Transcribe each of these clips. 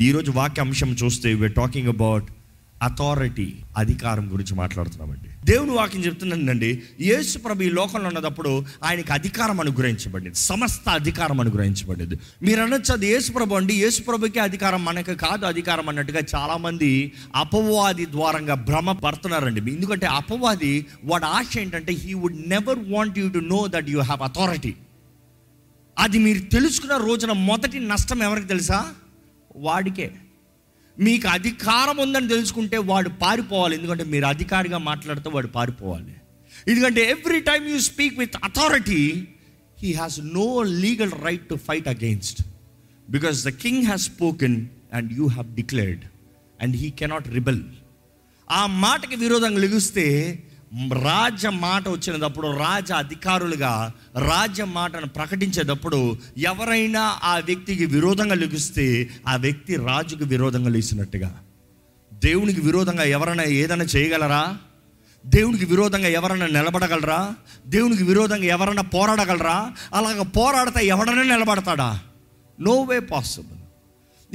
ఈరోజు వాక్య అంశం చూస్తే వీఆర్ టాకింగ్ అబౌట్ అథారిటీ అధికారం గురించి మాట్లాడుతున్నామండి. దేవుని వాక్యం చెప్తున్నానండి యేసు ప్రభు ఈ లోకంలో ఉన్నప్పుడు ఆయనకి అధికారం అనుగ్రహించబడింది సమస్త అధికారం అనుగ్రహించబడింది. మీరు అనొచ్చు అది యేసు ప్రభు అండి యేసు ప్రభుకే అధికారం మనకు కాదు అధికారం అన్నట్టుగా చాలామంది అపవాది ద్వారంగా భ్రమ పడుతున్నారండి ఎందుకంటే అపవాది వాడు ఆశ ఏంటంటే he would never want you to know that you have authority అది మీరు తెలుసుకున్న రోజున మొదటి నష్టం ఎవరికి తెలుసా? వాడికే. మీకు అధికారం ఉందని తెలుసుకుంటే వాడు పారిపోవాలి. ఎందుకంటే మీరు అధికారిగా మాట్లాడితే వాడు పారిపోవాలి. ఎందుకంటే every time you speak with authority he has no legal right to fight against because the king has spoken and you have declared and he cannot rebel ఆ మాటకి విరోధంగా లెగిస్తే రాజ్య మాట వచ్చినప్పుడు రాజ అధికారులుగా రాజ్య మాటను ప్రకటించేటప్పుడు ఎవరైనా ఆ వ్యక్తికి విరోధంగా లెగిస్తే ఆ వ్యక్తి రాజుకు విరోధంగా లేచినట్టుగా దేవునికి విరోధంగా ఎవరైనా ఏదైనా చేయగలరా? దేవునికి విరోధంగా ఎవరైనా నిలబడగలరా? దేవునికి విరోధంగా ఎవరైనా పోరాడగలరా? అలాగ పోరాడితే ఎవడైనా నిలబడతాడా? No way possible.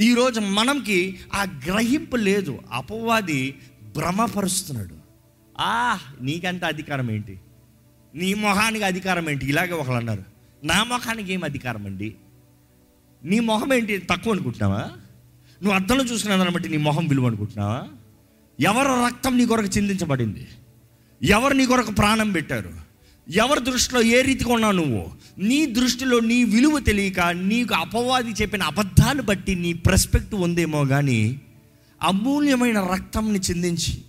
ఈరోజు మనంకి ఆ గ్రహింపు లేదు. అపవాది భ్రమపరుస్తున్నాడు. ఆ నీకంత అధికారం ఏంటి? నీ మొహానికి అధికారం ఏంటి? ఇలాగే ఒకళ్ళు అన్నారు. నా మొహానికి ఏం అధికారం అండి? నీ మొహం ఏంటి? తక్కువ అనుకుంటున్నావా? నువ్వు అర్థంలో చూసుకున్న దాన్ని బట్టి నీ మొహం విలువ అనుకుంటున్నావా? ఎవరి రక్తం నీ కొరకు చిందించబడింది? ఎవరు నీ కొరకు ప్రాణం పెట్టారు? ఎవరి దృష్టిలో ఏ రీతిగా ఉన్నావు నువ్వు? నీ దృష్టిలో నీ విలువ తెలియక నీకు అపవాది చెప్పిన అబద్ధాలు బట్టి నీ ప్రెస్పెక్ట్ ఉందేమో కానీ అమూల్యమైన రక్తంని చిందించి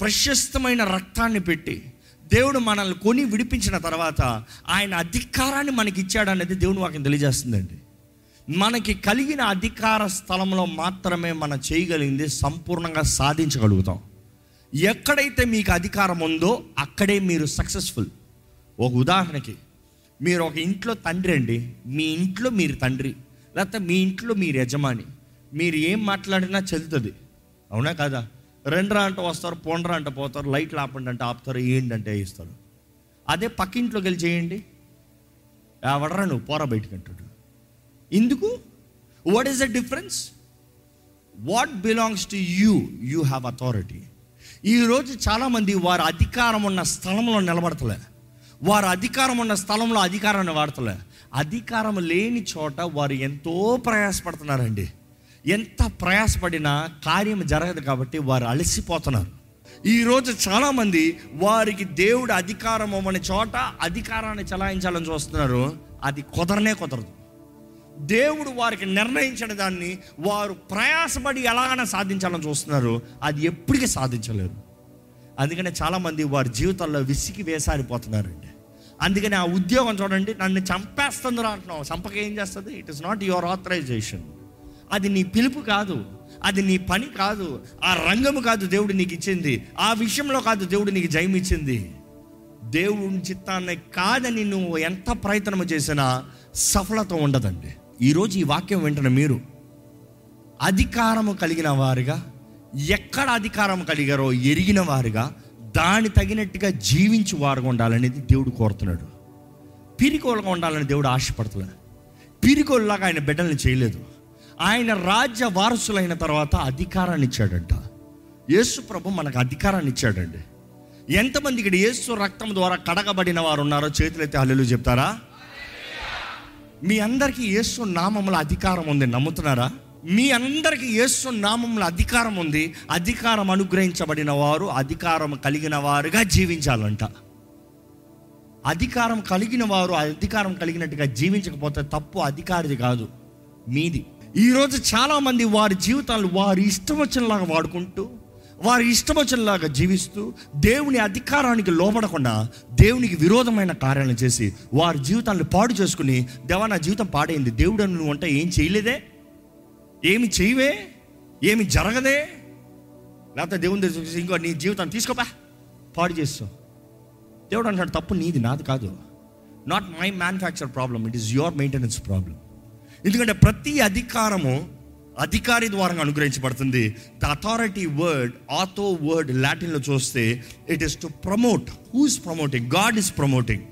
ప్రశస్తమైన రక్తాన్ని పెట్టి దేవుడు మనల్ని కొని విడిపించిన తర్వాత ఆయన అధికారాన్ని మనకి ఇచ్చాడు అనేది దేవుని వాక్యం తెలియజేస్తుందండి. మనకి కలిగిన అధికార స్థలంలో మాత్రమే మనం చేయగలిగింది సంపూర్ణంగా సాధించగలుగుతాం. ఎక్కడైతే మీకు అధికారం ఉందో అక్కడే మీరు సక్సెస్ఫుల్. ఒక ఉదాహరణకి మీరు ఒక ఇంట్లో తండ్రి అండి మీ ఇంట్లో మీరు తండ్రి లేకపోతే మీ ఇంట్లో మీరు యజమాని మీరు ఏం మాట్లాడినా చెల్లుతుంది. అవునా కదా? రెండ్రా అంటే వస్తారు పోండ్రా అంటే పోతారు లైట్లు ఆపండి అంటే ఆపుతారు ఏంటంటే వేయిస్తారు. అదే పక్కింట్లోకి వెళ్ళి చేయండి. ఎవడరా నువ్వు పోరా బయటికి అంటాడు. ఎందుకు? What is the difference what belongs to you you have authority ఈరోజు చాలామంది వారి అధికారం ఉన్న స్థలంలో నిలబడతలే. వారు అధికారం ఉన్న స్థలంలో అధికారాన్ని వాడతలే. అధికారం లేని చోట వారు ఎంతో ప్రయాసపడుతున్నారండి. ఎంత ప్రయాసపడినా కార్యం జరగదు కాబట్టి వారు అలసిపోతున్నారు. ఈరోజు చాలామంది వారికి దేవుడు అధికారం అవ్వని చోట అధికారాన్ని చలాయించాలని చూస్తున్నారు. అది కుదరనే కుదరదు. దేవుడు వారికి నిర్ణయించిన దాన్ని వారు ప్రయాసపడి ఎలాగైనా సాధించాలని చూస్తున్నారు. అది ఎప్పటికీ సాధించలేరు అందుకనే చాలామంది వారి జీవితాల్లో విసిగి వేసారిపోతున్నారండి. అందుకని ఆ ఉద్యోగం చూడండి నన్ను చంపేస్తుందిరా అంటున్నావు. చంపక ఏం చేస్తుంది? It is not your authorization అది నీ పిలుపు కాదు. అది నీ పని కాదు. ఆ రంగము కాదు దేవుడు నీకు ఇచ్చింది. ఆ విషయంలో కాదు దేవుడు నీకు జయం ఇచ్చింది. దేవుడి చిత్తాన్ని కాదని నువ్వు ఎంత ప్రయత్నం చేసినా సఫలత ఉండదండి. ఈరోజు ఈ వాక్యం వెంటనే మీరు అధికారము కలిగిన వారుగా ఎక్కడ అధికారం కలిగారో ఎరిగిన వారుగా దాని తగినట్టుగా జీవించి వారుగా ఉండాలనేది దేవుడు కోరుతున్నాడు. పిరికోలుగా ఉండాలని దేవుడు ఆశపడుతున్నాడు. పిరికోలులాగా ఆయన బిడ్డల్ని చేయలేదు. ఆయన రాజ్య వారసులైన తర్వాత అధికారాన్ని ఇచ్చాడంట. యేసు ప్రభు మనకు అధికారాన్ని ఇచ్చాడండి. ఎంతమంది ఇక్కడ యేసు రక్తం ద్వారా కడగబడిన వారు ఉన్నారో చేతులైతే హల్లు చెప్తారా? మీ అందరికీ యేసు నామంలో అధికారం ఉంది నమ్ముతున్నారా? మీ అందరికీ యేసు నామంలో అధికారం ఉంది. అధికారం అనుగ్రహించబడిన వారు అధికారం కలిగిన వారుగా జీవించాలంట. అధికారం కలిగిన వారు అధికారం కలిగినట్టుగా జీవించకపోతే తప్పు అధికారిది కాదు మీది. ఈరోజు చాలామంది వారి జీవితాలు వారి ఇష్టం వచ్చినలాగా వాడుకుంటూ వారి ఇష్టం వచ్చినలాగా జీవిస్తూ దేవుని అధికారానికి లోపడకుండా దేవునికి విరోధమైన కార్యాలను చేసి వారి జీవితాలను పాడు చేసుకుని దేవా నా జీవితం పాడైంది. దేవుడు నువ్వు అంటే ఏం చేయలేదే? ఏమి చేయవే? ఏమి జరగదే? లేకపోతే దేవుని దగ్గర చూసి ఇంకో నీ జీవితాన్ని తీసుకోపా పాడు చేస్తావు దేవుడు అంటాడు తప్పు నీది నాది కాదు. Not my manufacture problem it is your maintenance problem ఎందుకంటే ప్రతి అధికారము అధికారి ద్వారా అనుగ్రహించబడుతుంది. The authority word autho word లాటిన్లో చూస్తే it is to promote who's promoting God is promoting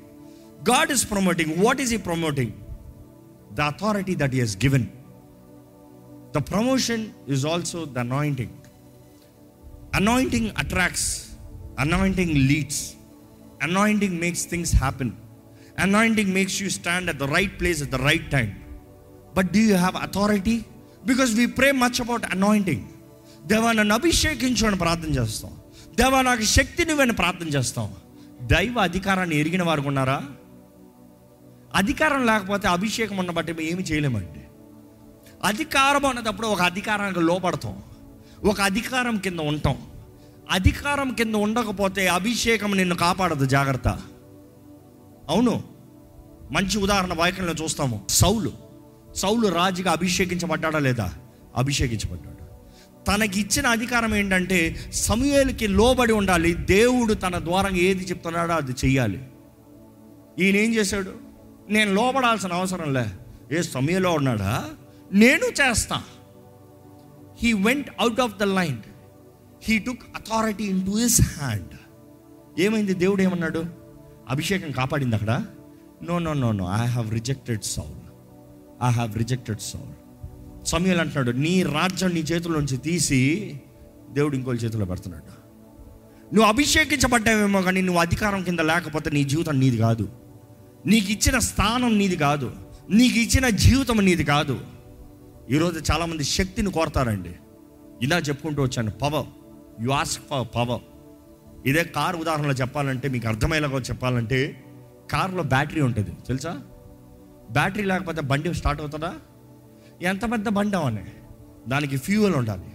God is promoting what is ఈ promoting the authority that is given the promotion is also the anointing anointing attracts anointing leads anointing makes things happen anointing makes you stand at the right place at the right time but do you have authority because we pray much about anointing దేవా నన్ను అభిషేకించమని ప్రార్థన చేస్తాం. దేవా నాకు శక్తి నువ్వని ప్రార్థన చేస్తాం. దైవ అధికారాన్ని ఎరిగిన వారు ఉన్నారా? అధికారం లేకపోతే అభిషేకం ఉన్న బట్టి మేము ఏమి చేయలేమండి. అధికారం అన్నదప్పుడు ఒక అధికారానికి లోపడతాం ఒక అధికారం కింద ఉంటాం. అధికారం కింద ఉండకపోతే అభిషేకం నిన్ను కాపాడదు జాగ్రత్త. అవును. మంచి ఉదాహరణ వాక్యంలో చూస్తాము. సౌలు. సౌలు రాజుగా అభిషేకించబడ్డాడా లేదా? అభిషేకించబడ్డాడు. తనకి ఇచ్చిన అధికారం ఏంటంటే సమూయేలుకి లోబడి ఉండాలి. దేవుడు తన ద్వారా ఏది చెప్తున్నాడో అది చెయ్యాలి. ఈయన ఏం చేశాడు? నేను లోబడాల్సిన అవసరం లే. ఏ సమయంలో ఉన్నాడా? నేను చేస్తా. He went out of the line he took authority into his hand ఏమైంది? దేవుడు ఏమన్నాడు? అభిషేకం కాపాడింది అక్కడ? No no no no I have rejected Saul I have rejected Saul సమయాలు అంటున్నాడు నీ రాజ్యం నీ చేతుల్లోంచి తీసి దేవుడు ఇంకోళ్ళ చేతిలో పెడుతున్నాడు. నువ్వు అభిషేకించబడ్డావేమో కానీ నువ్వు అధికారం కింద లేకపోతే నీ జీవితం నీది కాదు. నీకు ఇచ్చిన స్థానం నీది కాదు. నీకు ఇచ్చిన జీవితం నీది కాదు. ఈరోజు చాలామంది శక్తిని కోరతారండి. ఇలా చెప్పుకుంటూ వచ్చాను power. You ask for power ఇదే కార్ ఉదాహరణలో చెప్పాలంటే మీకు అర్థమయ్యేలాగా చెప్పాలంటే కారులో బ్యాటరీ ఉంటుంది తెలుసా? బ్యాటరీ లేకపోతే బండి స్టార్ట్ అవుతుందా? ఎంత పెద్ద బండి అవని? దానికి ఫ్యూయల్ ఉండాలి.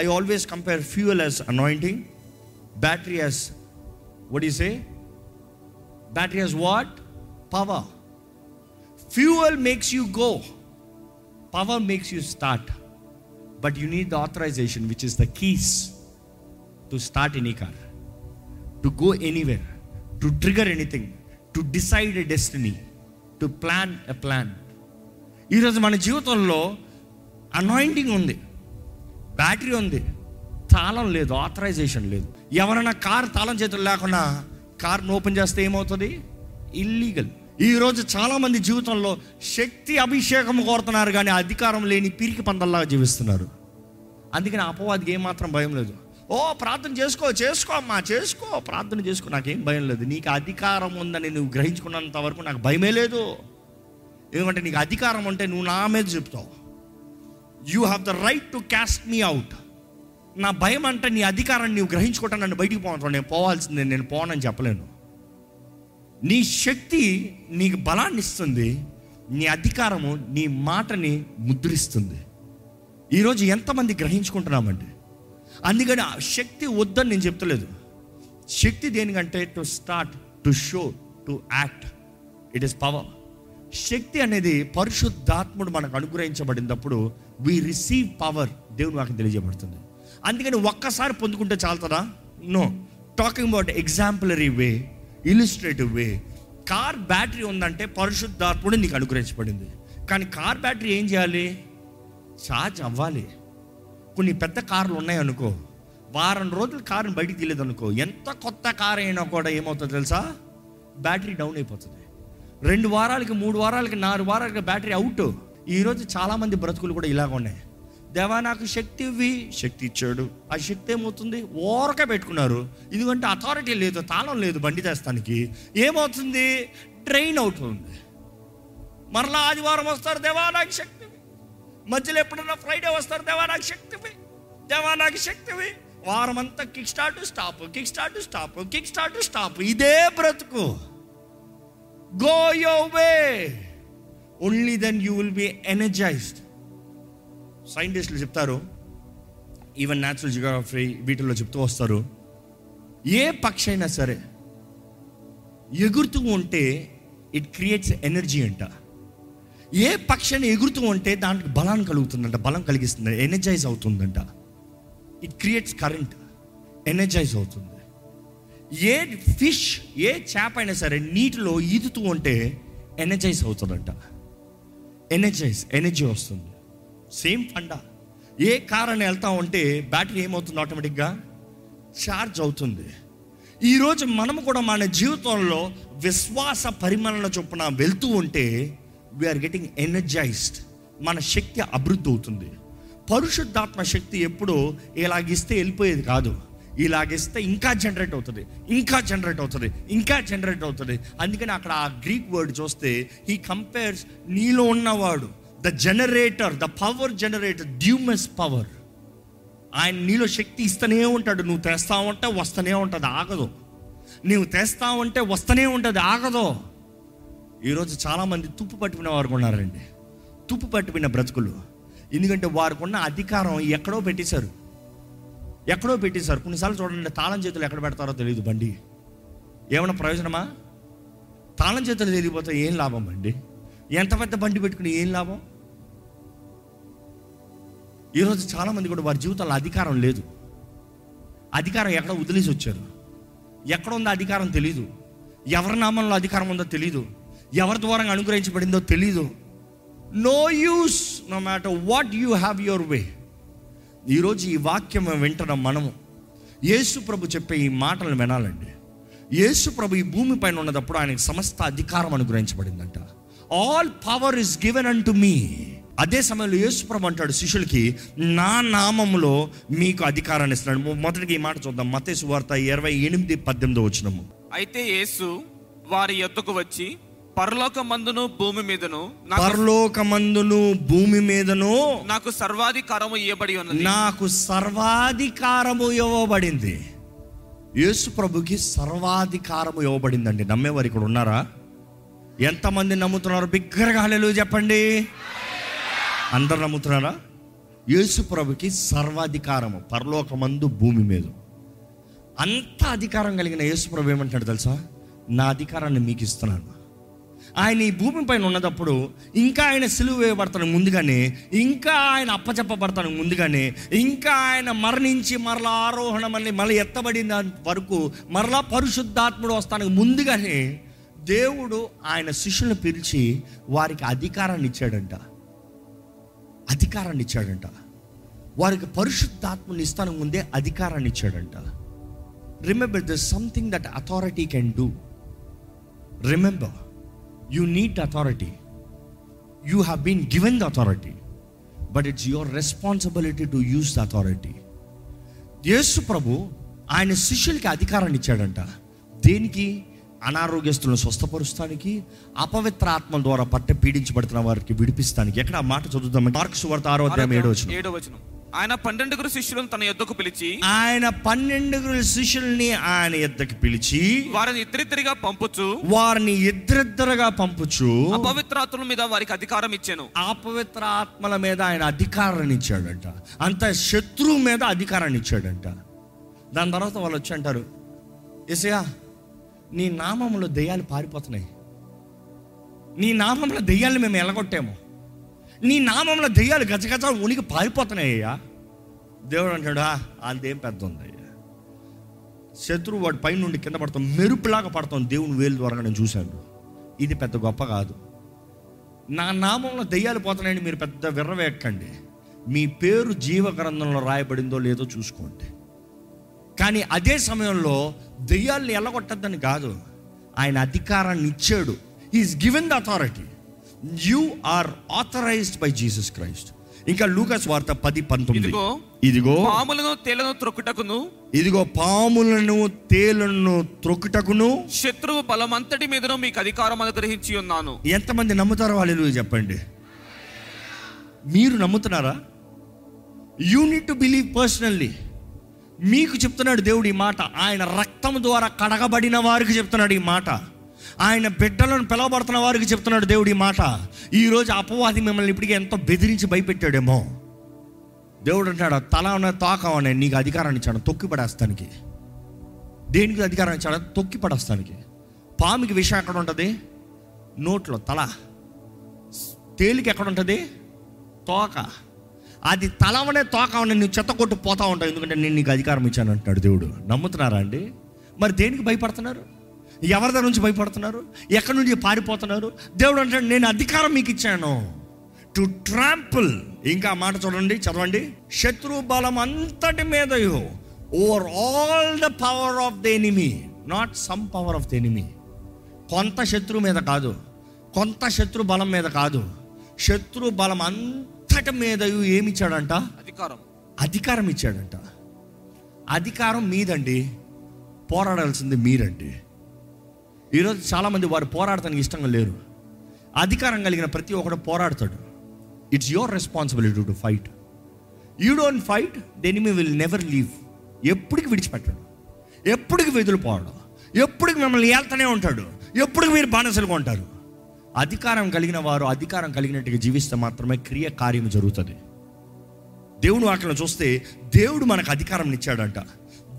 I always compare fuel as anointing battery as what we say battery as what power fuel makes you go power makes you start but you need the authorization which is the keys to start any car to go anywhere to trigger anything to decide a destiny to plan a plan ఈరోజు మన జీవితంలో anointing ఉంది. Battery ఉంది. తాళం లేదు authorisation లేదు. ఎవరైనా car తాళం చేతులు లేకుండా కార్ను ఓపెన్ చేస్తే ఏమవుతుంది? ఇల్లీగల్ ఈరోజు చాలామంది జీవితంలో శక్తి అభిషేకం కోరుతున్నారు కానీ అధికారం లేని పిరికి పందల్లాగా జీవిస్తున్నారు. అందుకని అపవాదికి ఏమాత్రం భయం లేదు. ఓ ప్రార్థన చేసుకో చేసుకో అమ్మా చేసుకో ప్రార్థన చేసుకో. నాకేం భయం లేదు. నీకు అధికారం ఉందని నువ్వు గ్రహించుకున్నంత వరకు నాకు భయమే లేదు. ఎందుకంటే నీకు అధికారం ఉంటే నువ్వు నా మీద చెప్తావు. You have the right to cast me out నా భయం అంటే నీ అధికారాన్ని నువ్వు గ్రహించుకుంటా నన్ను బయటికి పోవటం నేను పోవాల్సిందే నేను పోనని చెప్పలేను. నీ శక్తి నీకు బలాన్ని ఇస్తుంది. నీ అధికారము నీ మాటని ముద్రిస్తుంది. ఈరోజు ఎంతమంది గ్రహించుకుంటున్నామండి? అందుకని ఆ శక్తి వద్దని నేను చెప్తలేదు. శక్తి దేనికంటే to start to show to act it is power శక్తి అనేది పరిశుద్ధాత్ముడు మనకు అనుగ్రహించబడినప్పుడు వి రిసీవ్ పవర్ దేవుడు నాకు తెలియజేయబడుతుంది. అందుకని ఒక్కసారి పొందుకుంటే చాలుతుందా? No talking about exemplary way illustrative way car battery ఉందంటే పరిశుద్ధాత్ముడు నీకు అనుగ్రహించబడింది. కానీ కార్ బ్యాటరీ ఏం చేయాలి? ఛార్జ్ అవ్వాలి. కొన్ని పెద్ద కార్లు ఉన్నాయనుకో వారం రోజులు కారుని బయటికి తీయలేదు అనుకో ఎంత కొత్త కార్ అయినా కూడా ఏమవుతుందో తెలుసా? బ్యాటరీ డౌన్ అయిపోతుంది. రెండు వారాలకి మూడు వారాలకి నాలుగు వారాలకి బ్యాటరీ అవుట్ ఈరోజు చాలామంది బ్రతుకులు కూడా ఇలాగ ఉన్నాయి. దేవా నాకు శక్తి ఇవ్వి. శక్తి ఇచ్చాడు. ఆ శక్తి ఏమవుతుంది? ఓరక పెట్టుకున్నారు. ఎందుకంటే అథారిటీ లేదు తాళం లేదు బండి తెస్తానికి. ఏమవుతుంది? ట్రైన్ అవుతుంది. మరలా ఆదివారం వస్తారు దేవా నాకు శక్తి మధ్యలో ఎప్పుడన్నా ఫ్రైడే వస్తారు? దేవా నాకు శక్తివి దేవా నాకు శక్తివి వారం అంతా kick start stop kick start stop kick start stop ఇదే బ్రతుకు. Go your way only then you will be energized సైంటిస్టులు చెప్తారు. ఈవెన్ న్యాచురల్ జియోగ్రఫీ వీటిల్లో చెప్తూ వస్తారు. ఏ పక్షి అయినా సరే ఎగురుతూ ఉంటే ఇట్ క్రియేట్స్ ఎనర్జీ అంట. ఏ పక్షిని ఎగురుతూ ఉంటే దానికి బలాన్ని కలుగుతుందంట బలం కలిగిస్తుంది ఎనర్జైజ్ అవుతుందంట. ఇట్ క్రియేట్స్ కరెంట్ ఎనర్జైజ్ అవుతుంది. ఏ ఫిష్ ఏ చేప అయినా సరే నీటిలో ఈదుతూ ఉంటే ఎనర్జైజ్ అవుతుందంట. ఎనర్జైజ్ ఎనర్జీ వస్తుంది. సేమ్ ఫండా ఏ కార్ అని వెళ్తా ఉంటే బ్యాటరీ ఏమవుతుంది ఆటోమేటిక్గా ఛార్జ్ అవుతుంది. ఈరోజు మనం కూడా మన జీవితంలో విశ్వాస పరిమళన చొప్పున వెళ్తూ ఉంటే వీఆర్ గెటింగ్ ఎనర్జైజ్డ్ మన శక్తి అభివృద్ధి అవుతుంది. పరిశుద్ధాత్మ శక్తి ఎప్పుడు ఇలాగిస్తే వెళ్ళిపోయేది కాదు. ఇలాగిస్తే ఇంకా జనరేట్ అవుతుంది. ఇంకా జనరేట్ అవుతుంది. ఇంకా జనరేట్ అవుతుంది. అందుకని అక్కడ ఆ గ్రీక్ వర్డ్ చూస్తే హీ కంపేర్స్ నీలో ఉన్నవాడు the generator the power generator డ్యూమస్ power ఆయన నీలో శక్తి ఇస్తూనే ఉంటాడు. నువ్వు తెస్తా ఉంటే వస్తూనే ఉంటుంది. ఆగదు. నువ్వు తెస్తా ఉంటే వస్తూనే ఉంటుంది. ఆగదు. ఈరోజు చాలామంది తుప్పు పట్టుకునే వారు ఉన్నారండి. తుప్పు పట్టుకున్న బ్రతుకులు. ఎందుకంటే వారికి ఉన్న అధికారం ఎక్కడో పెట్టేశారు. ఎక్కడో పెట్టేశారు. కొన్నిసార్లు చూడండి తాళం చేతులు ఎక్కడ పెడతారో తెలియదు బండి. ఏమైనా ప్రయోజనమా? తాళం చేతులు తెలియపోతే ఏం లాభం అండి? ఎంత పెద్ద బండి పెట్టుకుని ఏం లాభం? ఈరోజు చాలామంది కూడా వారి జీవితంలో అధికారం లేదు. అధికారం ఎక్కడ వదిలేసి వచ్చారు. ఎక్కడ ఉందో అధికారం తెలీదు. ఎవరి నామంలో అధికారం ఉందో తెలీదు. ఎవరి ద్వారా అనుగ్రహించబడిందో తెలీదు. No use no matter what you have your way ఈరోజు ఈ వాక్యం వింటున్న మనము యేసు ప్రభు చెప్పే ఈ మాటలు వినాలండి. యేసు ప్రభు ఈ భూమి పైన ఉన్నదప్పుడు ఆయనకు సమస్త అధికారం అనుగ్రహించబడిందంట. All power is given unto me అదే సమయంలో యేసుప్రభు అంటాడు శిష్యులకి నా నామంలో మీకు అధికారాన్ని ఇస్తున్నాడు మొదటికి ఈ మాట చూద్దాం. మతేసు వార్త ఇరవై ఎనిమిది పద్దెనిమిది వచ్చినము అయితే యేసు వారి యొద్దకు వచ్చి పరలోక మందును భూమి మీదను పరలోకమందును భూమి మీదను నాకు సర్వాధికారము ఇవ్వబడి ఉన్నది. నాకు సర్వాధికారము ఇవ్వబడింది. యేసు ప్రభుకి సర్వాధికారము ఇవ్వబడిందండి. నమ్మేవారు ఇక్కడ ఉన్నారా? ఎంతమంది నమ్ముతున్నారు? బిగ్గరగా హల్లెలూయా చెప్పండి. అందరు నమ్ముతున్నారా? యేసు ప్రభుకి సర్వాధికారము పరలోకమందు భూమి మీద. అంత అధికారం కలిగిన యేసు ప్రభు ఏమంటాడు తెలుసా? నా అధికారాన్ని మీకు ఇస్తున్నాను. ఆయన ఈ భూమి పైన ఉన్నదప్పుడు ఇంకా ఆయన సిలువ వేయబడతాను ముందుగానే ఇంకా ఆయన అప్పచెప్పబడతాను ముందుగానే ఇంకా ఆయన మరణించి మరలా ఆరోహణ మళ్ళీ మళ్ళీ ఎత్తబడిన వరకు మరలా పరిశుద్ధాత్ముడు వస్తానికి ముందుగానే దేవుడు ఆయన శిష్యులను పిలిచి వారికి అధికారాన్ని ఇచ్చాడంట. అధికారాన్ని ఇచ్చాడంట. వారికి పరిశుద్ధాత్మని ఇస్తాను ముందే అధికారాన్ని ఇచ్చాడంట. Remember the something that authority can do remember you need authority you have been given the authority but it's your responsibility to use the authority Yesu ప్రభు ఆయన శిష్యులకి అధికారాన్ని ఇచ్చాడంట. దేనికి? అనారోగ్యస్తులను స్వస్థపరుస్తానికి అపవిత్ర ఆత్మ ద్వారా పట్ట పీడించబడుతున్న వారికి విడిపిస్తానికి. ఎక్కడ ఆ మాట చదువుతామంటే మార్క్స్ వార్త ఆరో అధ్యాయం ఏడో వచ్చిన ఏడో వచనం. ఆయన పన్నెండుగురు శిష్యులను తన యొద్దకు పిలిచి ఆయన పన్నెండుగురు శిష్యుల్ని ఆయన ఎద్దకి పిలిచి వారిని ఇద్దరిద్దరిగా పంపుచు. వారిని ఇద్దరిద్దరుగా పంపుచు. అపవిత్రాత్మల మీద వారికి అధికారం ఇచ్చాను. అపవిత్ర ఆత్మల మీద ఆయన అధికారాన్ని ఇచ్చాడంట. అంత శత్రువు మీద అధికారాన్ని ఇచ్చాడంట. దాని తర్వాత వాళ్ళు వచ్చి అంటారు ఎసయా నీ నామంలో దెయ్యాలు పారిపోతున్నాయి. నీ నామంలో దెయ్యాలు మేము ఎలగొట్టాము. నీ నామంలో దెయ్యాలు గజగజ ఉనికి పారిపోతున్నాయి అయ్యా. దేవుడు అంటాడా అంతేం పెద్ద ఉందయ్యా. శత్రువు వాడి పై నుండి కింద పడతాం మెరుపులాగా పడతాం దేవుని వేలు ద్వారా నేను చూశాను. ఇది పెద్ద గొప్ప కాదు. నా నామంలో దెయ్యాలు పోతున్నాయని మీరు పెద్ద విర్రవేక్కండి మీ పేరు జీవ గ్రంథంలో రాయబడిందో లేదో చూసుకోండి. కానీ అదే సమయంలో దెయ్యాల్ని ఎల్లగొట్టద్దని కాదు ఆయన అధికారాన్ని ఇచ్చాడు. Is given the authority you are authorized by Jesus Christ ఇంకా లూకాస్ వార్త పది పంతొమ్మిది. ఇదిగో పాములను తేలను త్రొక్కుటకును. ఇదిగో పాములను తేలను త్రొక్కుటకును. శత్రువు బలమంతటి మీదను మీకు అధికారం అనుగ్రహించి ఉన్నాను. ఎంతమంది నమ్ముతారో వాళ్ళు చెప్పండి. మీరు నమ్ముతున్నారా? You need to believe personally మీకు చెప్తున్నాడు దేవుడు ఈ మాట. ఆయన రక్తం ద్వారా కడగబడిన వారికి చెప్తున్నాడు ఈ మాట. ఆయన బిడ్డలను పిలవబడుతున్న వారికి చెప్తున్నాడు దేవుడు ఈ మాట ఈరోజు అపవాది మిమ్మల్ని ఇప్పటికే ఎంతో బెదిరించి భయపెట్టాడేమో. దేవుడు అంటాడు తల ఉన్న తాకం అనే నీకు అధికారాన్ని ఇచ్చాడు తొక్కి పడేస్తానికి. దేనికి అధికారం ఇచ్చాడు? తొక్కి పడేస్తానికి. పాముకి విషయం ఎక్కడ ఉంటుంది? నోట్లో తల. తేలికి ఎక్కడ ఉంటుంది? తోక. అది తలవనే తోక ఉన్న నువ్వు చెత్త కొట్టు పోతా ఉంటావు ఎందుకంటే నేను నీకు అధికారం ఇచ్చాను అంటాడు దేవుడు. నమ్ముతున్నారా అండి? మరి దేనికి భయపడుతున్నారు? ఎవరి దగ్గర నుంచి భయపడుతున్నారు? ఎక్కడి నుంచి పారిపోతున్నారు? దేవుడు అంటాడు నేను అధికారం మీకు ఇచ్చాను. టు ట్రాంపుల్ ఇంకా మాట చూడండి చదవండి. శత్రు బలం అంతటి మీద over all the power of the enemy not some power of the enemy కొంత శత్రు మీద కాదు. కొంత శత్రు బలం మీద కాదు. శత్రు బలం అంతటి అంతటి మీద ఏమి ఇచ్చాడంట? అధికారం. అధికారం ఇచ్చాడంట. అధికారం మీదండి. పోరాడాల్సింది మీరండి. ఈరోజు చాలామంది వారు పోరాడటానికి ఇష్టంగా లేరు. అధికారం కలిగిన ప్రతి ఒక్కడు పోరాడతాడు. It's your responsibility to fight you don't fight then will never leave ఎప్పటికి విడిచిపెట్టడు. ఎప్పటికి వెదులుపోవడం ఎప్పటికి మిమ్మల్ని ఏళ్తూనే ఉంటాడు. ఎప్పటికి మీరు బానిసలుగా ఉంటారు. అధికారం కలిగిన వారు అధికారం కలిగినట్టుగా జీవిస్తే మాత్రమే క్రియ కార్యం జరుగుతుంది. దేవుడు వాక్యం చూస్తే దేవుడు మనకు అధికారం ఇచ్చాడంట.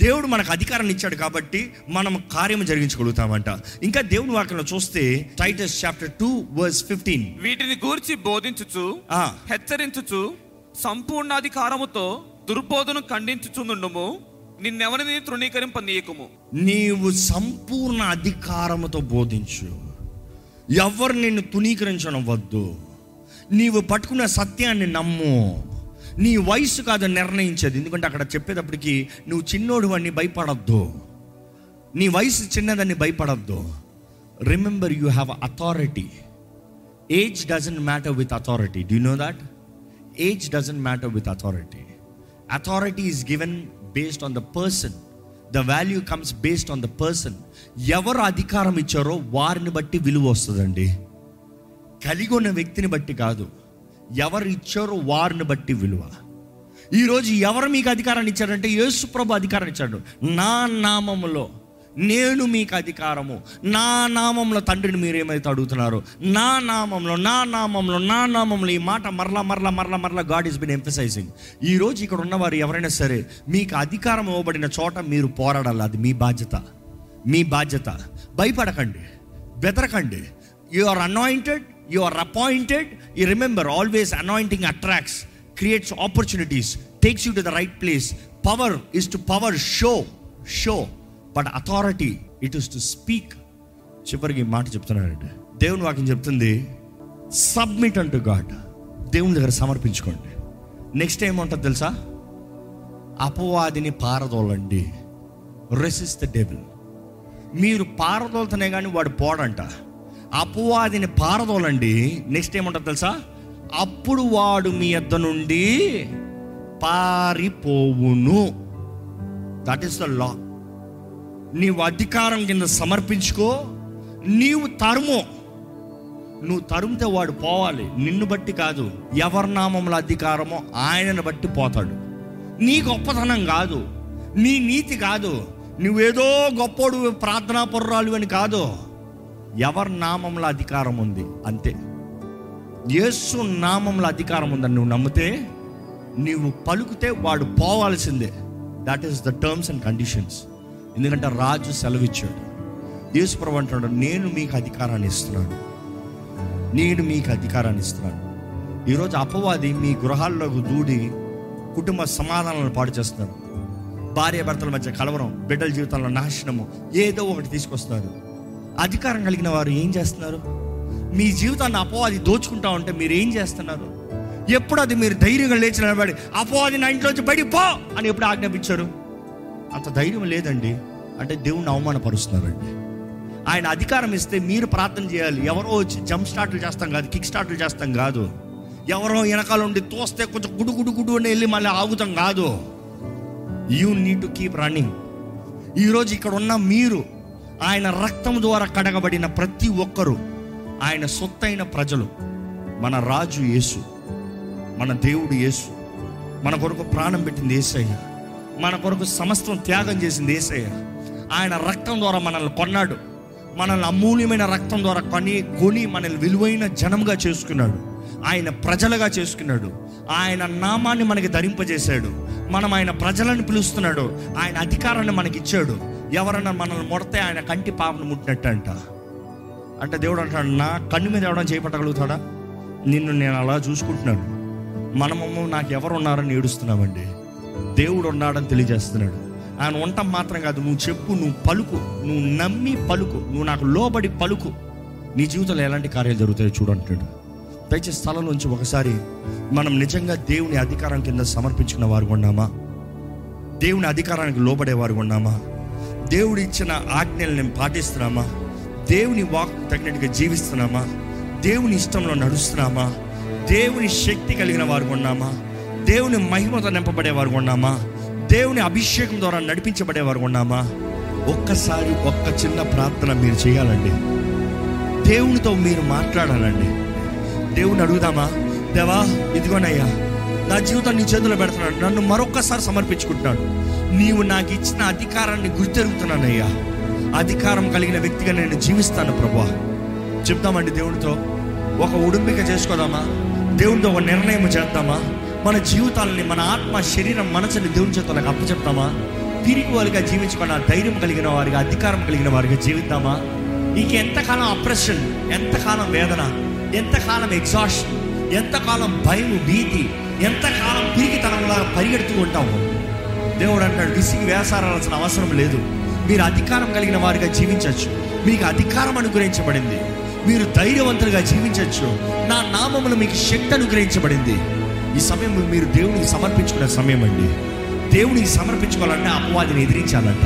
దేవుడు మనకు అధికారం ఇచ్చాడు కాబట్టి మనం కార్యం జరిగించగలుగుతామంట. ఇంకా దేవుని వాక్యంలో చూస్తే Titus chapter two verse fifteen. వీటిని గూర్చి బోధించుచు హెచ్చరించుచు సంపూర్ణ అధికారముతో దుర్బోధను ఖండించుచుండుము నిన్నెవరిని తృణీకరింపనీయకుము? నీవు సంపూర్ణ అధికారముతో బోధించు. ఎవరు నిన్ను తునీకరించడం వద్దు నీవు పట్టుకున్న సత్యాన్ని నమ్ము. నీ వయసు కాదు నిర్ణయించేది. ఎందుకంటే అక్కడ చెప్పేటప్పటికి నువ్వు చిన్నోడు అని భయపడద్దు. నీ వయసు చిన్నదని భయపడద్దు. Remember you have authority age doesn't matter with authority do no that age doesn't matter with authority authority is given based on the person the value comes based on the person ఎవరు అధికారం ఇచ్చారో వారిని బట్టి విలువ వస్తుందండి. కలిగి ఉన్న వ్యక్తిని బట్టి కాదు. ఎవరు ఇచ్చారో వారిని బట్టి విలువ. ఈరోజు ఎవరు మీకు అధికారాన్ని ఇచ్చారంటే యేసు ప్రభు ఇచ్చాడు. నా నామములో నేను మీకు అధికారము. నా నామంలో తండ్రిని మీరు ఏమైతే అడుగుతున్నారు నా నామంలో నా నామంలో నా నామంలో ఈ మాట మరలా మరలా మరలా మరలా గాడ్ ఈస్ బిన్ ఎంఫసైజింగ్ ఈ రోజు ఇక్కడ ఉన్నవారు ఎవరైనా సరే మీకు అధికారం ఇవ్వబడిన చోట మీరు పోరాడాలి. అది మీ బాధ్యత. మీ బాధ్యత. భయపడకండి. బెదరకండి. You are anointed you are appointed you remember always anointing attracts creates opportunities takes you to the right place power is to power show show but authority it is to speak చివరికి మాట చెప్తున్నానండి దేవుని వాక్యం చెప్తుంది submit అంటు God దేవుని దగ్గర సమర్పించుకోండి. Next ఏముంటుంది తెలుసా? అపవాదిని పారదోలండి. రెసిస్ ద డెబిల్ మీరు పారదోలుతనే కానీ వాడు పోడంట. అపవాదిని పారదోలండి. నెక్స్ట్ ఏముంటుంది తెలుసా? అప్పుడు వాడు మీ యొద్ద నుండి పారిపోవును. దట్ ఈస్ ద లా నీవు అధికారం కింద సమర్పించుకో నీవు తరుము. నువ్వు తరుముతే వాడు పోవాలి. నిన్ను బట్టి కాదు ఎవరి నామంలో అధికారమో ఆయనను బట్టి పోతాడు. నీ గొప్పతనం కాదు నీ నీతి కాదు నువ్వేదో గొప్పోడు ప్రార్థనా పొర్రాలు అని కాదు. ఎవరి నామంలో అధికారం ఉంది? అంతే. యేసు నామంలో అధికారం ఉందని నువ్వు నమ్మితే నీవు పలుకుతే వాడు పోవాల్సిందే. That is the terms and conditions ఎందుకంటే రాజు సెలవిచ్చాడు. యేసు ప్రభు అంటాడు నేను మీకు అధికారాన్ని ఇస్తున్నాను. నేను మీకు అధికారాన్ని ఇస్తున్నాను. ఈరోజు అపవాది మీ గృహాల్లోకి దూడి కుటుంబ సమాధానాలను పాడు చేస్తున్నారు. భార్య భర్తల మధ్య కలవరం బిడ్డల జీవితంలో నాశనము ఏదో ఒకటి తీసుకొస్తున్నారు. అధికారం కలిగిన వారు ఏం చేస్తున్నారు? మీ జీవితాన్ని అపవాది దోచుకుంటా ఉంటే మీరు ఏం చేస్తున్నారు? ఎప్పుడు అది మీరు ధైర్యంగా లేచి నిలబడి అపవాది నా ఇంట్లోంచి బయటికి పో అని ఎప్పుడు ఆజ్ఞాపించారు? అంత ధైర్యం లేదండి. అంటే దేవుణ్ణి అవమానపరుస్తున్నారండి. ఆయన అధికారం ఇస్తే మీరు ప్రార్థన చేయాలి. ఎవరో వచ్చి జంప్ స్టార్ట్లు చేస్తాం కాదు కిక్ స్టార్ట్లు చేస్తాం కాదు. ఎవరో వెనకాల ఉండి తోస్తే కొంచెం గుడు గుడు గుడు అని వెళ్ళి మళ్ళీ ఆగుతాం కాదు. You need to keep running ఈరోజు ఇక్కడ ఉన్న మీరు ఆయన రక్తం ద్వారా కడగబడిన ప్రతి ఒక్కరూ ఆయన సొత్తైన ప్రజలు మన రాజు యేసు మన దేవుడు యేసు మన కొరకు ప్రాణం పెట్టింది ఏసయ్య మన కొరకు సమస్తం త్యాగం చేసింది ఏసయ్య. ఆయన రక్తం ద్వారా మనల్ని కొన్నాడు. మనల్ని అమూల్యమైన రక్తం ద్వారా కొని కొని మనల్ని విలువైన జనంగా చేసుకున్నాడు. ఆయన ప్రజలుగా చేసుకున్నాడు. ఆయన నామాన్ని మనకి ధరింపజేశాడు. మనం ఆయన ప్రజలను పిలుస్తున్నాడు. ఆయన అధికారాన్ని మనకి ఇచ్చాడు ఎవరన్నా మనల్ని మొడితే ఆయన కంటి పాపను ముట్టినట్టు అంట అంటే దేవుడు అంటాడు నా కన్ను మీద ఎవడన్నా చేపట్టగలుగుతాడా? నిన్ను నేను అలా చూసుకుంటున్నాను. మనము నాకు ఎవరు ఉన్నారని ఏడుస్తున్నామండి. దేవుడు ఉన్నాడని తెలియజేస్తున్నాడు. ఆయన ఉండటం మాత్రం కాదు నువ్వు చెప్పు నువ్వు పలుకు నువ్వు నమ్మి పలుకు నువ్వు నాకు లోబడి పలుకు. నీ జీవితంలో ఎలాంటి కార్యాలు జరుగుతాయో చూడంటున్నాడు దయచేసి స్థలం నుంచి ఒకసారి మనం నిజంగా దేవుని అధికారం కింద సమర్పించుకున్న వారు ఉన్నామా దేవుని అధికారానికి లోబడే వారు ఉన్నామా దేవుడు ఇచ్చిన ఆజ్ఞలు నేను పాటిస్తున్నామా? దేవుని వాక్ తగినట్టుగా జీవిస్తున్నామా? దేవుని ఇష్టంలో నడుస్తున్నామా? దేవుని శక్తి కలిగిన వారు ఉన్నామా దేవుని మహిమతో నింపబడే వారు ఉన్నామా దేవుని అభిషేకం ద్వారా నడిపించబడే వారు ఉన్నామా ఒక్కసారి ఒక్క చిన్న ప్రార్థన మీరు చేయాలండి. దేవునితో మీరు మాట్లాడాలండి. దేవుని అడుగుదామా? దేవా ఇదిగోనయ్యా నా జీవితం నీ చేతిలో పెడుతున్నాడు. నన్ను మరొక్కసారి సమర్పించుకుంటున్నాడు. నీవు నాకు ఇచ్చిన అధికారాన్ని గుర్తెరుగుతున్నానయ్యా అధికారం కలిగిన వ్యక్తిగా నేను జీవిస్తాను ప్రభా చెప్తామండి దేవునితో ఒక ఉడుంబిక చేసుకోదామా? దేవునితో ఒక నిర్ణయం చేద్దామా? మన జీవితాలని మన ఆత్మ శరీరం మనసుని దేవుని చేతులకు అప్పచెప్తామా? తిరిగి వారిగా జీవించకుండా ధైర్యం కలిగిన వారిగా అధికారం కలిగిన వారిగా జీవిద్దామా? నీకు ఎంతకాలం అప్రెషన్ ఎంతకాలం వేదన ఎంతకాలం ఎగ్జాషన్ ఎంతకాలం భయం భీతి ఎంతకాలం పిరిగితనంలా పరిగెడుతూ ఉంటాము దేవుడు అంటాడు విసిగి వేసారాల్సిన అవసరం లేదు. మీరు అధికారం కలిగిన వారిగా జీవించవచ్చు మీకు అధికారం అనుగ్రహించబడింది. మీరు ధైర్యవంతులుగా జీవించవచ్చు నా నామములు మీకు శక్తి అనుగ్రహించబడింది. ఈ సమయం మీరు దేవునికి సమర్పించుకునే సమయం అండి. దేవునికి సమర్పించుకోవాలంటే అపవాదిని ఎదిరించాలంట.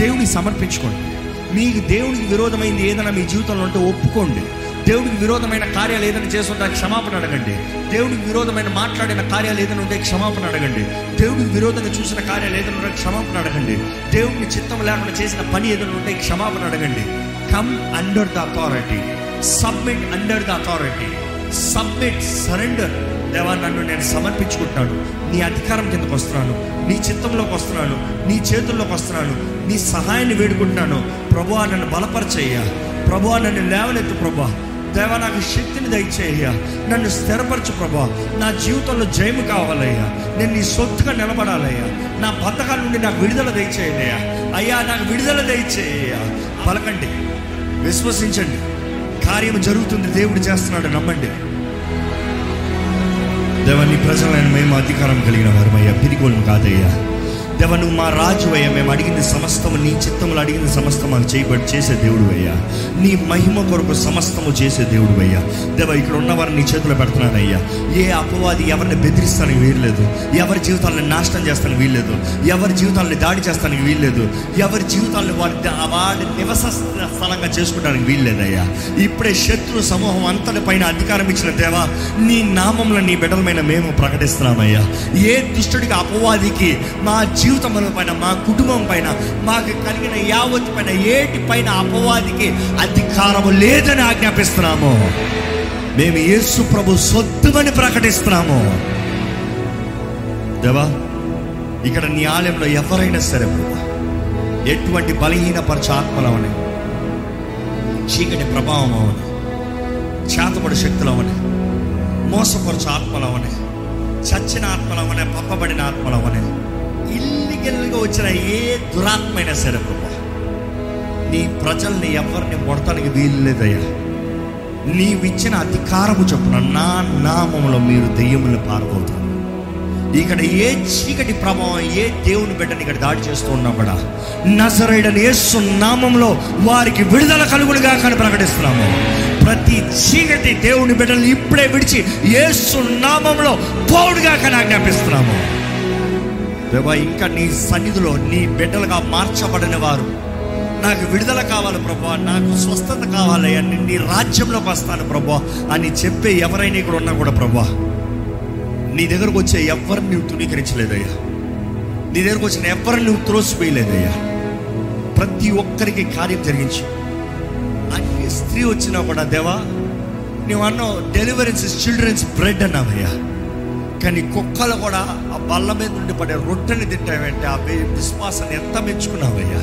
దేవునికి సమర్పించుకోండి. మీకు దేవునికి విరోధమైంది ఏదైనా మీ జీవితంలో ఉంటే ఒప్పుకోండి. దేవునికి విరోధమైన కార్యాలు ఏదైనా చేస్తుంటే క్షమాపణ అడగండి. దేవునికి విరోధమైన మాట్లాడిన కార్యాలు ఏదైనా ఉంటే క్షమాపణ అడగండి. దేవుడికి విరోధంగా చూసిన కార్యాలు ఏదైనా ఉంటే క్షమాపణ అడగండి. దేవునికి చిత్తం లేకుండా చేసిన పని ఏదైనా ఉంటే క్షమాపణ అడగండి. Come under the authority submit under the authority submit surrender దేవా నన్ను నేను సమర్పించుకుంటున్నాను. నీ అధికారం కిందకు వస్తున్నాను. నీ చిత్తంలోకి వస్తున్నాను. నీ చేతుల్లోకి వస్తున్నాను. నీ సహాయాన్ని వేడుకుంటున్నాను. ప్రభు నన్ను బలపరచయ్యా. ప్రభు నన్ను లేవనెత్తు ప్రభా దేవా నాకు శక్తిని దయచేయ్యా. నన్ను స్థిరపరచు ప్రభా. నా జీవితంలో జయము కావాలయ్యా. నేను నీ సొత్తుగా నిలబడాలయ్యా. నా బతకాల నుండి నాకు విడుదల దయచేయనయ్యా అయ్యా నాకు విడుదల దయచేయ్యా. పలకండి. విశ్వసించండి. కార్యం జరుగుతుంది. దేవుడు చేస్తున్నాడు. నమ్మండి. దేవ నీ ప్రజలైన మేము అధికారం కలిగిన వారమయ్యా. పిరిగోళ్ళు కాదయ్యా. దేవ నువ్వు మా రాజు అయ్యా మేము అడిగింది సమస్తము నీ చిత్తములు అడిగింది సమస్తం మాకు చేయబడి చేసే దేవుడు అయ్యా. నీ మహిమ కొరకు సమస్తము చేసే దేవుడు అయ్యా. దేవ ఇక్కడ ఉన్నవారిని నీ చేతిలో పెడుతున్నానయ్యా ఏ అపవాది ఎవరిని బెదిరిస్తానికి వీల్లేదు. ఎవరి జీవితాలను నాశనం చేస్తానికి వీల్లేదు. ఎవరి జీవితాలను దాడి చేస్తానికి వీల్లేదు. ఎవరి జీవితాలను వారి వాడి నివస స్థలంగా చేసుకోవడానికి వీల్లేదయ్యా ఇప్పుడే శత్రు సమూహం అంతటి పైన అధికారం ఇచ్చిన దేవా నీ నామంలో నీ బిడ్డలమైన మేము ప్రకటిస్తున్నామయ్యా ఏ దుష్టుడికి అపవాదికి మా జీవితముల పైన మా కుటుంబం పైన మాకు కలిగిన యావత్ పైన ఏటి పైన అపవాదికి అధికారము లేదని ఆజ్ఞాపిస్తున్నాము. మేము యేసు ప్రభు సొత్తుమని ప్రకటిస్తున్నాము. దేవా ఇక్కడ నీ ఆలయంలో ఎవరైనా సరే ప్రభా ఎటువంటి బలహీనపరచ ఆత్మలవని చీకటి ప్రభావం అవని చేతపడి శక్తులవని మోసపరచు ఆత్మలవని చచ్చిన ఆత్మలవని పంపబడిన ఆత్మలవని ఇల్లిగల్గా వచ్చిన ఏ దురాత్మైనా సరే ప్రభా నీ ప్రజల్ని ఎవరిని మొడతానికి వీలు లేదయ్యా. నీవిచ్చిన అధికారము చొప్పున నా నామంలో మీరు దెయ్యములను పారుకోతారు ఇక్కడ ఏ చీకటి ప్రభావం ఏ దేవుని బిడ్డని ఇక్కడ దాడి చేస్తూ ఉన్నా కూడా నజరైడని యేసు నామంలో వారికి విడుదల కలుగులుగా కానీ ప్రకటిస్తున్నాము. ప్రతి చీకటి దేవుని బిడ్డలు ఇప్పుడే విడిచి యేసు నామంలో పౌడుగా కానీ ఆజ్ఞాపిస్తున్నాము. ప్రభా ఇంకా నీ సన్నిధిలో నీ బిడ్డలుగా మార్చబడిన వారు నాకు విడుదల కావాలి ప్రభా నాకు స్వస్థత కావాలి అని నీ రాజ్యంలోకి వస్తాను ప్రభా. అని చెప్పే ఎవరైనా ఇక్కడ ఉన్నా కూడా ప్రభా నీ దగ్గరకు వచ్చే ఎవరిని నువ్వు తృణీకరించలేదయ్యా. నీ దగ్గరకు వచ్చిన ఎవరిని నువ్వు త్రోసిపోయలేదయ్యా ప్రతి ఒక్కరికి కార్యం జరిగించు. అన్ని స్త్రీ వచ్చినా కూడా దేవా నువ్వు అన్నావు డెలివరీస్ చిల్డ్రన్స్ బ్రెడ్ అన్నావయ్యా. కానీ కుక్కలు కూడా ఆ బల్ల మీద నుండి పడే రొట్టెని తింటావంటే? ఆ విశ్వాసాన్ని ఎంత మెచ్చుకున్నావయ్యా?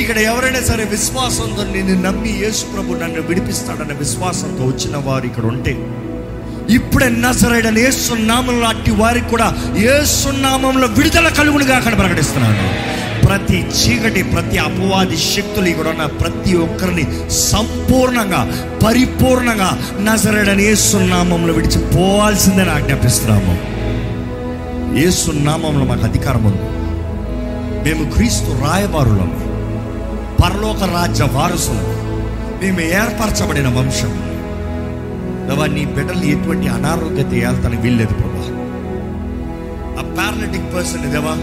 ఇక్కడ ఎవరైనా సరే విశ్వాసంతో నేను నమ్మి యేసు ప్రభు నన్ను విడిపిస్తాడన్న విశ్వాసంతో వచ్చిన వారు ఇక్కడ ఉంటే ఇప్పుడే ఏ ఏసునామంలో అట్టి వారికి కూడా ఏసునామంలో విడుదల కలుగునిగా అక్కడ ప్రకటిస్తున్నాను ప్రతి చీకటి ప్రతి అపవాది శక్తులు ఇక్కడ ఉన్న ప్రతి ఒక్కరిని సంపూర్ణంగా పరిపూర్ణంగా నజరడని ఏసునామంలో విడిచి పోవాల్సిందని ఆజ్ఞాపిస్తున్నాము. ఏసునామంలో మాకు అధికారం ఉంది. మేము క్రీస్తు రాయబారులము పరలోక రాజ్య వారసులము మేము ఏర్పరచబడిన వంశం. దేవా నీ బిడ్డలు ఎటువంటి అనారోగ్యత ఏళ్తానికి వీల్లేదు ప్రభా. ఆ పారాలిటిక్ పర్సన్ దేవా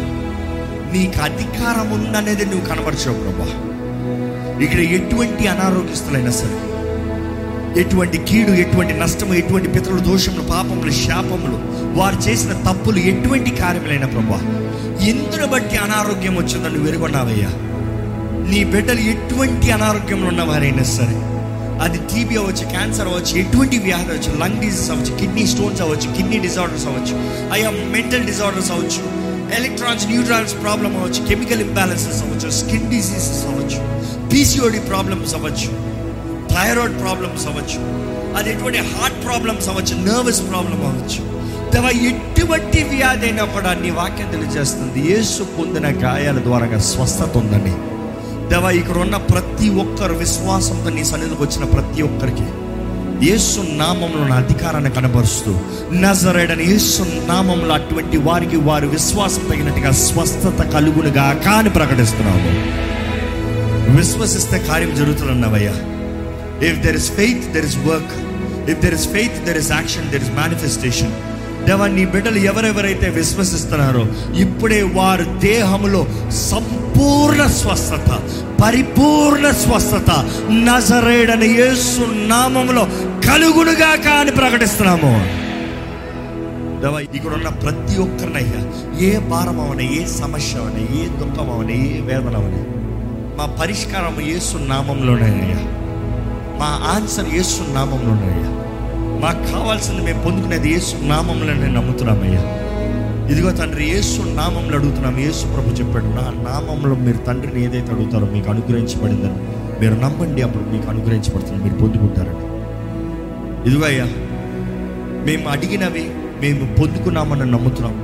నీకు అధికారం ఉందనేది నువ్వు కనబరిచావు ప్రభా. ఇక్కడ ఎటువంటి అనారోగ్యస్తులైనా సరే ఎటువంటి కీడు ఎటువంటి నష్టము ఎటువంటి పితృల దోషములు పాపములు శాపములు వారు చేసిన తప్పులు ఎటువంటి కార్యములైన ప్రభా ఎందును బట్టి అనారోగ్యం వచ్చిందని వెరుగొన్నావయ్యా నీ బిడ్డలు ఎటువంటి అనారోగ్యంలో ఉన్నవారైనా సరే అది టీబీ అవ్వచ్చు క్యాన్సర్ అవ్వచ్చు ఎటువంటి వ్యాధి అవ్వచ్చు లంగ్ డిజీస్ అవ్వచ్చు కిడ్నీ స్టోన్స్ అవ్వచ్చు కిడ్నీ డిజార్డర్స్ అవ్వచ్చు అయ్యా మెంటల్ డిజార్డర్స్ అవ్వచ్చు ఎలక్ట్రాన్స్ న్యూట్రాన్స్ ప్రాబ్లం అవ్వచ్చు కెమికల్ ఇంబ్యాలెన్సెస్ అవ్వచ్చు స్కిన్ డిసీజెస్ అవ్వచ్చు పీసీఓడి ప్రాబ్లమ్స్ అవ్వచ్చు థైరాయిడ్ ప్రాబ్లమ్స్ అవ్వచ్చు అది ఎటువంటి హార్ట్ ప్రాబ్లమ్స్ అవ్వచ్చు నర్వస్ ప్రాబ్లం అవ్వచ్చు. దేవా ఎటువంటి వ్యాధి అయినా కూడా నీ వాక్యం తెలియజేస్తుంది. యేసు పొందిన గాయాల ద్వారా స్వస్థత ఉందని దవా ఇక్కడ ఉన్న ప్రతి ఒక్కరు విశ్వాసంతో నీ సన్నిధికి వచ్చిన ప్రతి ఒక్కరికి యేసు నామంలో నా అధికారాన్ని కనబరుస్తూ నజరేడని యేసు నామంలో అటువంటి వారికి వారి విశ్వాసం తగినట్టుగా స్వస్థత కలుగునుగా కాని ప్రకటిస్తున్నాము. విశ్వసిస్తే కార్యం జరుగుతుందన్నవయ్యా. If there is faith there is work if there is faith there is action there is manifestation దేవా నీ బిడ్డలు ఎవరెవరైతే విశ్వసిస్తున్నారో ఇప్పుడే వారు దేహంలో సంపూర్ణ స్వస్థత పరిపూర్ణ స్వస్థత నజరేడని యేసు నామంలో కలుగునుగా కాని ప్రకటిస్తున్నాము. ఇక్కడ ఉన్న ప్రతి ఒక్కరినయ్యా ఏ భారం అవని ఏ సమస్య అవని ఏ దుఃఖం అవని ఏ వేదన అవని మా పరిష్కారం ఏసు నామంలోనే అయ్యా. మా ఆన్సర్ ఏసు నామంలోనే అయ్యా. మాకు కావాల్సింది మేము పొందుకునేది ఏసు నామంలోనే నమ్ముతున్నామయ్యా. ఇదిగో తండ్రి యేసు నామంలో అడుగుతున్నాం. యేసు ప్రభు చెప్పాడు నా నామంలో మీరు తండ్రిని ఏదైతే అడుగుతారో మీకు అనుగ్రహించబడిందని. మీరు నమ్మండి అప్పుడు మీకు అనుగ్రహించబడుతుంది. మీరు పొందుకుంటారని. ఇదిగో అయ్యా మేము అడిగినవి మేము పొందుకున్నామని నమ్ముతున్నాం.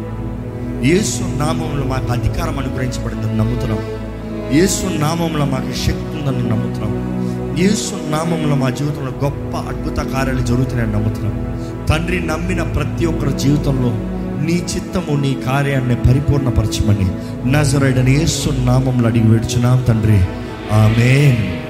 యేసు నామంలో మాకు అధికారం అనుగ్రహించబడిందని నమ్ముతున్నాం. యేసు నామంలో మాకు శక్తి ఉందని నమ్ముతున్నాం. యేసు నామంలో మా జీవితంలో గొప్ప అద్భుత కార్యాలు జరుగుతున్నాయని నమ్ముతున్నాం. తండ్రి నమ్మిన ప్రతి ఒక్కరి జీవితంలో నీ చిత్తము నీ కార్యాన్ని పరిపూర్ణపరచమని. నజరైడని ఏసు నామంలో అడిగి వేడుచున్నాం తండ్రి. ఆమెన్.